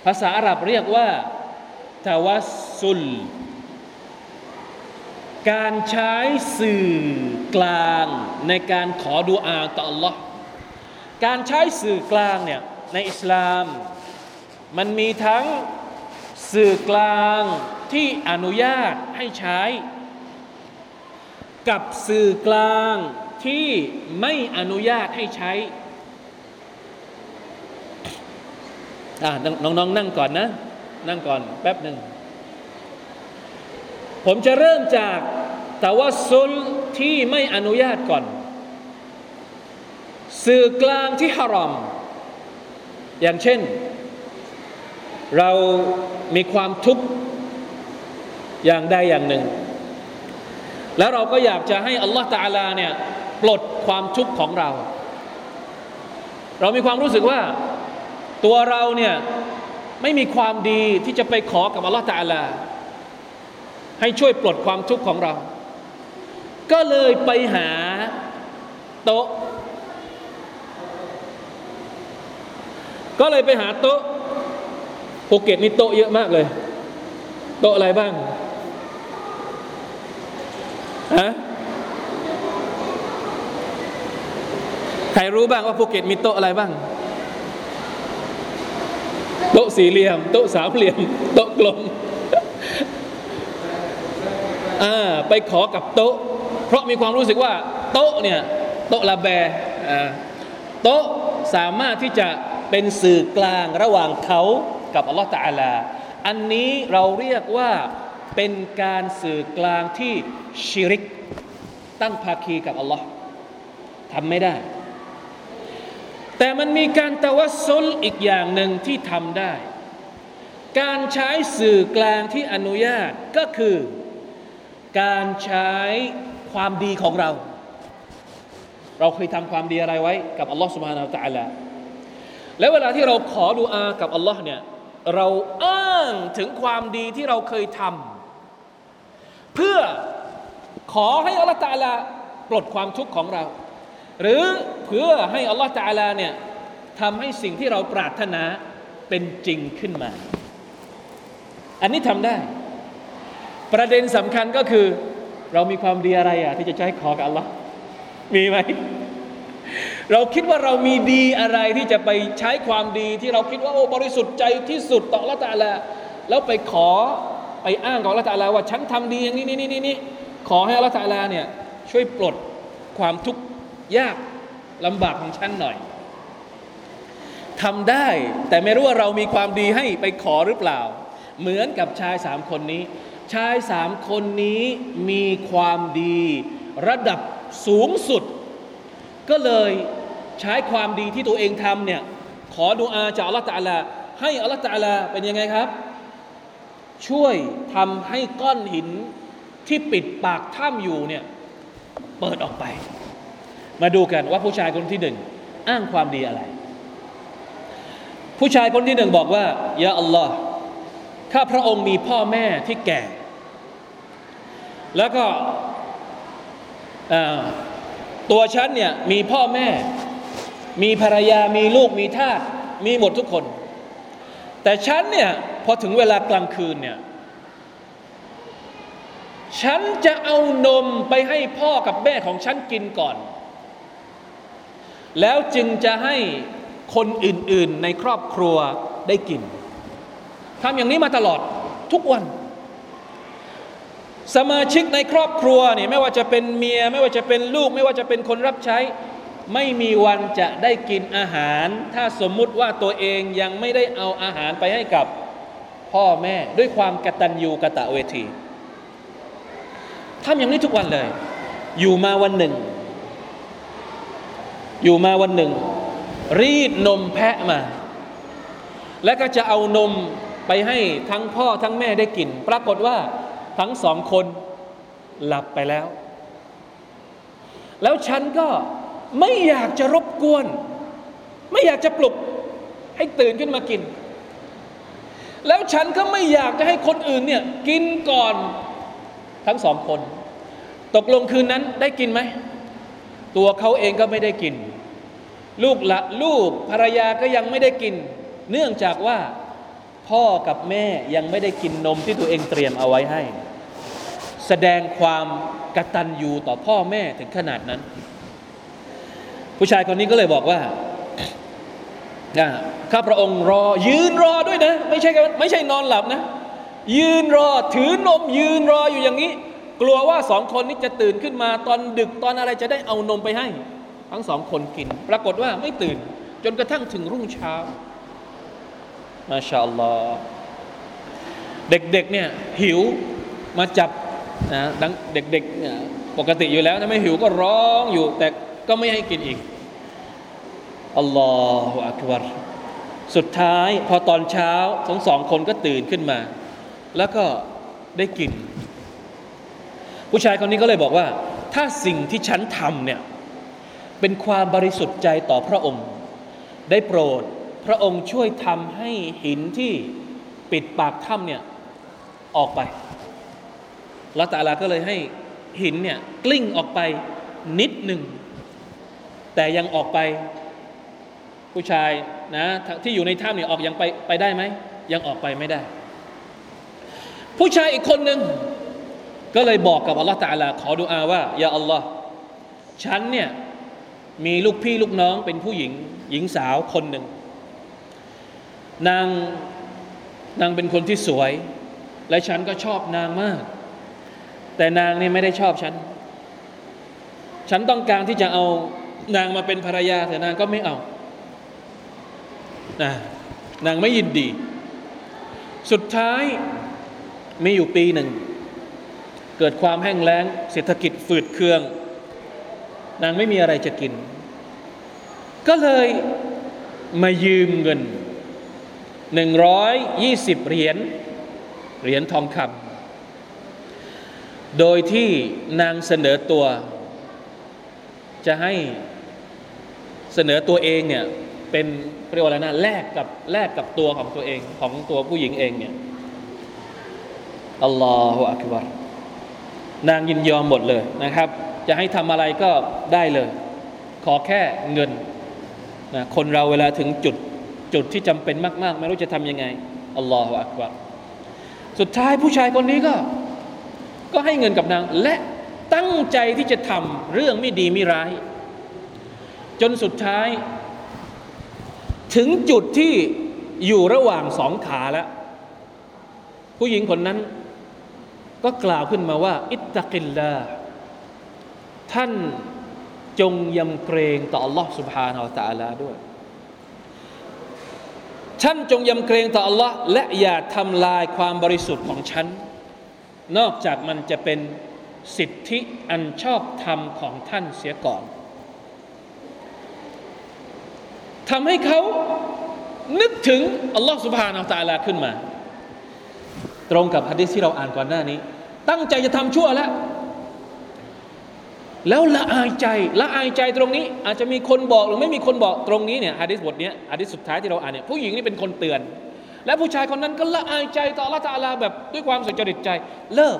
ภาษาอาหรับเรียกว่าทวัสซุล การใช้สื่อกลางในการขอดุอาต่อ Allah การใช้สื่อกลางเนี่ย ในอิสลาม มันมีทั้งสื่อกลางที่อนุญาตให้ใช้ กับสื่อกลางที่ไม่อนุญาตให้ใช้น้องๆนนั่งก่อนนะ นั่งก่อนแป๊บหนึ่ง ผมจะเริ่มจากแต่ว่าซุลที่ไม่อนุญาตก่อน สื่อกลางที่ฮารอม อย่างเช่น เรามีความทุกข์อย่างใดอย่างหนึ่ง แล้วเราก็อยากจะให้อัลลอฮฺตาลาเนี่ยปลดความทุกข์ของเรา เรามีความรู้สึกว่าตัวเราเนี่ยไม่มีความดีที่จะไปขอกับอัลลอฮฺตาลา ให้ช่วยปลดความทุกข์ของเรา ก็เลยไปหาโต๊ะ ก็เลยไปหาโต๊ะภูเก็ตนี่โต๊ะเยอะมากเลย โต๊ะอะไรบ้างฮะใครรู้บ้างว่าภูเก็ตมีโต๊ะอะไรบ้าง โต๊ะสี่เหลี่ยม โต๊ะสามเหลี่ยม โต๊ะกลมอ่าไปขอกับโต๊ะ เพราะมีความรู้สึกว่า โต๊ะเนี่ย โต๊ะละแบอ่าโต๊ะสามารถที่จะ เป็นสื่อกลางระหว่างเขากับอัลลอฮฺตะอาลา อันนี้เราเรียกว่าเป็นการสื่อกลางที่ชิริก ตั้งภาคีกับอัลลอฮ์ทำไม่ได้ แต่มันมีการตะวัสซุลอีกอย่างหนึ่งที่ทำได้ การใช้สื่อกลางที่อนุญาตก็คือ การใช้ความดีของเรา เราเคยทำความดีอะไรไว้กับอัลลอฮ์สุบฮานาอัลตะลา แล้วเวลาที่เราขอดุอากับอัลลอฮ์เนี่ยเราอ้างถึงความดีที่เราเคยทำเพื่อขอให้อัลลอฮ์ตะลาปลดความทุกข์ของเรา หรือเพื่อให้อัลลอฮ์ตะลาเนี่ยทำให้สิ่งที่เราปรารถนาเป็นจริงขึ้นมา อันนี้ทำได้ ประเด็นสำคัญก็คือ เรามีความดีอะไรอะที่จะใช้ขอกับอัลลอฮ์มีไหม เราคิดว่าเรามีดีอะไรที่จะไปใช้ความดีที่เราคิดว่าโอ้บริสุทธิ์ใจที่สุดต่อละตาลาแล้วไปขอไปอ้างกับละตาลาว่าฉันทำดีอย่างนี้นี่นี่นี่ขอให้ละตาลาเนี่ยช่วยปลดความทุกข์ยากลำบากของฉันหน่อยทำได้แต่ไม่รู้ว่าเรามีความดีให้ไปขอหรือเปล่า เหมือนกับชายสามคนนี้ ชายสามคนนี้มีความดีระดับสูงสุด ก็เลยใช้ความดีที่ตัวเองทำเนี่ยขอดุอาจากอัลลอฮฺตะอาลา ให้อัลลอฮฺตะอาลาเป็นยังไงครับ ช่วยทำให้ก้อนหินที่ปิดปากถ้ำอยู่เนี่ยเปิดออกไป มาดูกันว่าผู้ชายคนที่หนึ่งอ้างความดีอะไร ผู้ชายคนที่หนึ่งบอกว่ายาอัลลอฮ์ข้าพระองค์มีพ่อแม่ที่แก่ แล้วก็อ่า ตัวฉันเนี่ยมีพ่อแม่ มีภรรยามีลูกมีทาสมีหมดทุกคน แต่ฉันเนี่ยพอถึงเวลากลางคืนเนี่ยฉันจะเอานมไปให้พ่อกับแม่ของฉันกินก่อน แล้วจึงจะให้คนอื่นๆในครอบครัวได้กินทำอย่างนี้มาตลอดทุกวัน สมาชิกในครอบครัวเนี่ยไม่ว่าจะเป็นเมีย ไม่ว่าจะเป็นลูก ไม่ว่าจะเป็นคนรับใช้ ไม่มีวันจะได้กินอาหาร ถ้าสมมุติว่าตัวเองยังไม่ได้เอาอาหารไปให้กับพ่อแม่ด้วยความกตัญญูกะตะเวทีทำอย่างนี้ทุกวันเลย อยู่มาวันหนึ่ง อยู่มาวันหนึ่ง รีดนมแพะมา แล้วก็จะเอานมไปให้ทั้งพ่อทั้งแม่ได้กิน ปรากฏว่า ทั้งสองคนหลับไปแล้ว แล้วฉันก็ไม่อยากจะรบกวน ไม่อยากจะปลุกให้ตื่นขึ้นมากิน แล้วฉันก็ไม่อยากจะให้คนอื่นเนี่ยกินก่อนทั้งสองคน ตกลงคืนนั้นได้กินไหม ตัวเขาเองก็ไม่ได้กิน ลูกละลูกภรรยาก็ยังไม่ได้กิน เนื่องจากว่า พ่อกับแม่ยังไม่ได้กินนมที่ตัวเองเตรียมเอาไว้ให้ แสดงความกตัญญูต่อพ่อแม่ถึงขนาดนั้น ผู้ชายคนนี้ก็เลยบอกว่าข้าพระองค์รอ ยืนรอด้วยนะ ไม่ใช่ไม่ใช่นอนหลับนะ ยืนรอถือนมยืนรออยู่อย่างนี้ กลัวว่าสองคนนี้จะตื่นขึ้นมาตอนดึกตอนอะไรจะได้เอานมไปให้ ทั้งสองคนกิน ปรากฏว่าไม่ตื่น จนกระทั่งถึงรุ่งเช้า มาชาอัลลอฮ์เด็กๆเนี่ยหิวมาจับนะดังเด็กๆเนี่ยปกติอยู่แล้วถ้าไม่หิวก็ร้องอยู่ แต่ก็ไม่ให้กินอีกอัลลอฮฺอักบารสุดท้ายพอตอนเช้าทั้งสองคนก็ตื่นขึ้นมา แล้วก็ได้กิน ผู้ชายคนนี้ก็เลยบอกว่า ถ้าสิ่งที่ฉันทำเนี่ยเป็นความบริสุทธิ์ใจต่อพระองค์ ได้โปรด พระองค์ช่วยทำให้หินที่ปิดปากถ้ำเนี่ยออกไปละตาลาก็เลยให้หินเนี่ยกลิ้งออกไปนิดหนึ่ง แต่ยังออกไปผู้ชายนะที่อยู่ในถ้ำเนี่ยออกยังไปไปได้ไหม ยังออกไปไม่ได้ ผู้ชายอีกคนหนึ่งก็เลยบอกกับอัลลอฮฺตาลา ขอดุอาว่าอย่าอัลลอฮ์ฉันเนี่ยมีลูกพี่ลูกน้องเป็นผู้หญิงหญิงสาวคนหนึ่ง นางนางเป็นคนที่สวย และฉันก็ชอบนางมาก แต่นางนี่ไม่ได้ชอบฉัน ฉันต้องการที่จะเอานางมาเป็นภรรยา แต่นางก็ไม่เอานะนางไม่ยินดี สุดท้ายมีอยู่ปีหนึ่ง เกิดความแห้งแล้ง เศรษฐกิจฝืดเคือง นางไม่มีอะไรจะกิน ก็เลยมายืมเงิน หนึ่งร้อยยี่สิบเหรียญเหรียญทองคำโดยที่นางเสนอตัว จะให้เสนอตัวเองเนี่ยเป็นเรียกว่าอะไรนะแลกกับแลกกับตัวของตัวเองของตัวผู้หญิงเองเนี่ยอัลลอฮฺอักบารนางยินยอมหมดเลยนะครับ จะให้ทำอะไรก็ได้เลย ขอแค่เงินนะคนเราเวลาถึงจุด จุดที่จำเป็นมาก ๆ ไม่รู้จะทำยังไงอัลลอฮฺอักบารสุดท้ายผู้ชายคนนี้ก็ ก็ให้เงินกับนาง และตั้งใจที่จะทำเรื่องไม่ดีไม่ร้าย จนสุดท้าย ถึงจุดที่อยู่ระหว่างสองขาแล้ว ผู้หญิงคนนั้น ก็กล่าวขึ้นมาว่า อิตตะกิลลาท่านจงยำเกรงต่อ Allah سبحانه และ تعالى ด้วย ท่านจงยำเกรงต่อ Allah และอย่าทำลายความบริสุทธิ์ของฉัน นอกจากมันจะเป็นสิทธิอันชอบธรรมของท่านเสียก่อนทำให้เขานึกถึงอัลลอฮ์สุบฮานาอัลตะอาลาขึ้นมา ตรงกับฮะดิษที่เราอ่านก่อนหน้านี้ ตั้งใจจะทำชั่วแล้ว แล้วละอายใจละอายใจตรงนี้ อาจจะมีคนบอกหรือไม่มีคนบอกตรงนี้เนี่ยฮะดิษบทนี้ฮะดิษสุดท้ายที่เราอ่านเนี่ยผู้หญิงนี่เป็นคนเตือน และผู้ชายคนนั้นก็ละอายใจต่อละตาลาแบบด้วยความสุจริตใจเลิก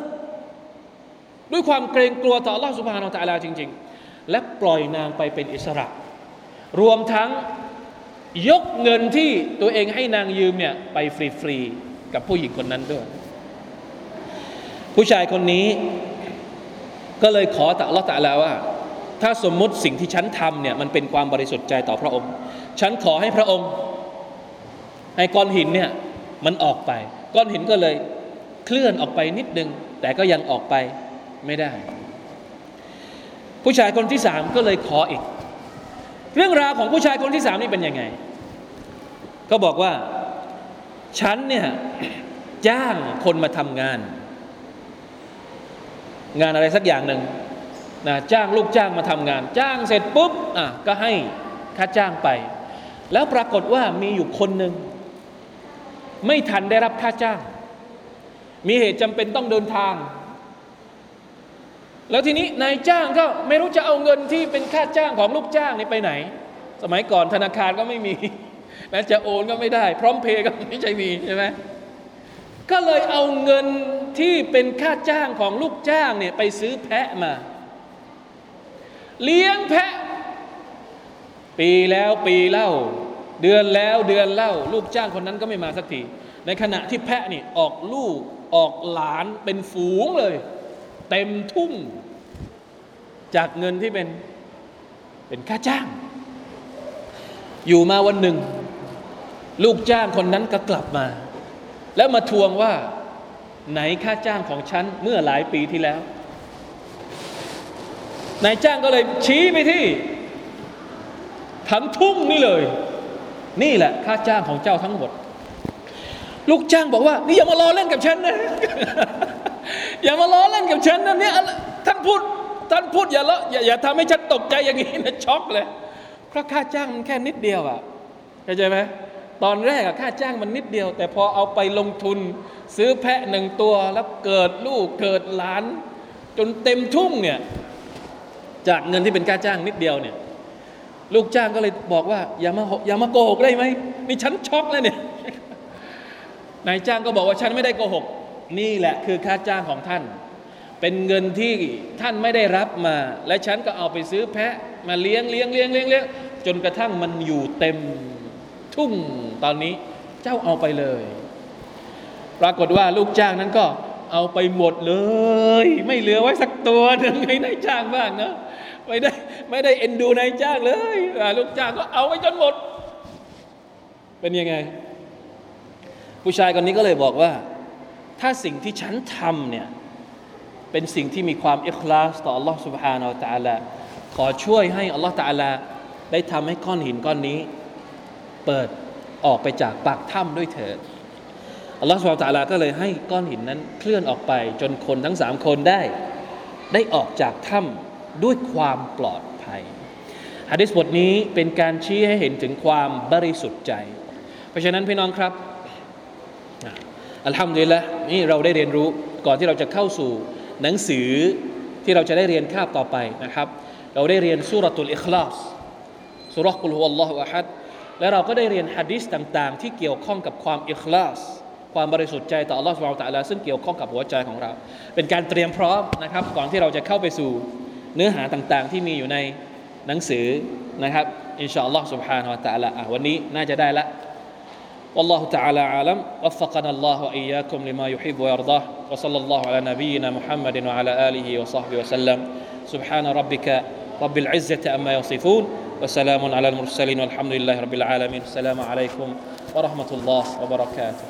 ด้วยความเกรงกลัวต่อละสุภาโนตาลาจริง ๆ และปล่อยนางไปเป็นอิสระ รวมทั้งยกเงินที่ตัวเองให้นางยืมเนี่ยไปฟรีๆกับผู้หญิงคนนั้นด้วย ผู้ชายคนนี้ ก็เลยขอต่อละตะลาว่า ถ้าสมมุติสิ่งที่ฉันทำเนี่ยมันเป็นความบริสุทธิ์ใจต่อพระองค์ ฉันขอให้พระองค์ให้ก้อนหินเนี่ยมันออกไป ก้อนหินก็เลยเคลื่อนออกไปนิดนึง แต่ก็ยังออกไปไม่ได้ ผู้ชายคนที่สามก็เลยขออีก เรื่องราวของผู้ชายคนที่สามนี่เป็นยังไง ก็บอกว่าฉันเนี่ยจ้างคนมาทำงาน งานอะไรสักอย่างหนึ่งนะจ้างลูกจ้างมาทำงาน จ้างเสร็จปุ๊บอะก็ให้ค่าจ้างไป แล้วปรากฏว่ามีอยู่คนหนึ่งไม่ทันได้รับค่าจ้าง มีเหตุจำเป็นต้องเดินทาง แล้วทีนี้นายจ้างก็ไม่รู้จะเอาเงินที่เป็นค่าจ้างของลูกจ้างนี่ไปไหน สมัยก่อนธนาคารก็ไม่มีนะจะโอนก็ไม่ได้ พร้อมเพย์ก็ไม่ใช่มีใช่ไหม ก็เลยเอาเงินที่เป็นค่าจ้างของลูกจ้างเนี่ยไปซื้อแพะมา เลี้ยงแพะ ปีแล้วปีเล่า เดือนแล้วเดือนเล่า ลูกจ้างคนนั้นก็ไม่มาสักทีในขณะที่แพะนี่ออกลูกออกหลานเป็นฝูงเลย เต็มทุ่ง จากเงินที่เป็นเป็นค่าจ้าง อยู่มาวันหนึ่ง ลูกจ้างคนนั้นก็กลับมา แล้วมาทวงว่าไหนค่าจ้างของฉันเมื่อหลายปีที่แล้ว นายจ้างก็เลยชี้ไปที่ทั้งทุ่งนี่เลย นี่แหละค่าจ้างของเจ้าทั้งหมด ลูกจ้างบอกว่า นี่อย่ามาล้อเล่นกับฉันนะ อย่ามาล้อเล่นกับฉันนะเนี่ยท่านพูดท่านพูดอย่าล้ออย่าอย่าทำให้ฉันตกใจอย่างนี้นะช็อกเลย เพราะค่าจ้างมันแค่นิดเดียวอะเข้าใจไหม ตอนแรกค่าจ้างมันนิดเดียว แต่พอเอาไปลงทุน ซื้อแพะหนึ่งตัวแล้วเกิดลูกเกิดหลาน จนเต็มทุ่งเนี่ยจากเงินที่เป็นค่าจ้างนิดเดียวเนี่ยลูกจ้างก็เลยบอกว่าอย่ามาอย่ามาโกหกได้ไหมนี่ฉันช็อกแล้วเนี่ยนายจ้างก็บอกว่าฉันไม่ได้โกหก นี่แหละคือค่าจ้างของท่าน เป็นเงินที่ท่านไม่ได้รับมา และฉันก็เอาไปซื้อแพะมาเลี้ยงเลี้ยงเลี้ยงเลี้ยงเลี้ยงจนกระทั่งมันอยู่เต็ม ทุ่งตอนนี้เจ้าเอาไปเลย ปรากฏว่าลูกจ้างนั้นก็เอาไปหมดเลย ไม่เหลือไว้สักตัวหนึ่งให้นายจ้างบ้างเนาะไม่ได้ไม่ได้เอ็นดูนายจ้างเลยลูกจ้างก็เอาไปจนหมด เป็นยังไง ผู้ชายคนนี้ก็เลยบอกว่า ถ้าสิ่งที่ฉันทำเนี่ยเป็นสิ่งที่มีความอิคลาสต่อ Allah سبحانه และ تعالى ขอช่วยให้ Allah تعالى ได้ทำให้ก้อนหินก้อนนี้ เปิดออกไปจากปากถ้ำด้วยเถิดอัลลอฮฺสุบฮานตะลาก็เลยให้ก้อนหินนั้นเคลื่อนออกไปจนคนทั้งสามคนได้ ได้ออกจากถ้ำด้วยความปลอดภัยฮะดิษบทนี้เป็นการชี้ให้เห็นถึงความบริสุทธิ์ใจ เพราะฉะนั้นพี่น้องครับอัลฮัมดุลิละนี่เราได้เรียนรู้ก่อนที่เราจะเข้าสู่หนังสือที่เราจะได้เรียนคาบต่อไปนะครับ เราได้เรียนสุรตุลอิคลาสสุรักุลฮุวัลลอฮฺวะฮัด และเราก็ได้เรียนฮะดิษต่างๆ ที่เกี่ยวข้องกับความอิคลาส ความบริสุทธิ์ใจต่อ Allah سبحانه และ تعالى ซึ่งเกี่ยวข้องกับหัวใจของเรา เป็นการเตรียมพร้อมนะครับ ก่อนที่เราจะเข้าไปสู่เนื้อหาต่างๆ ที่มีอยู่ในหนังสือนะครับอินชาอัลลอฮ์ سبحانه และ تعالى อ่ะวันนี้น่าจะได้ละ والله تعالى أعلم وفقنا الله وإياكم لما يحب ويرضاه وصلى الله على نبينا محمد وعلى آله وصحبه وسلم سبحان ربك رب العزة أما يصفون وسلام على المرسلين والحمد لله رب العالمين. السلام عليكم ورحمة الله وبركاته.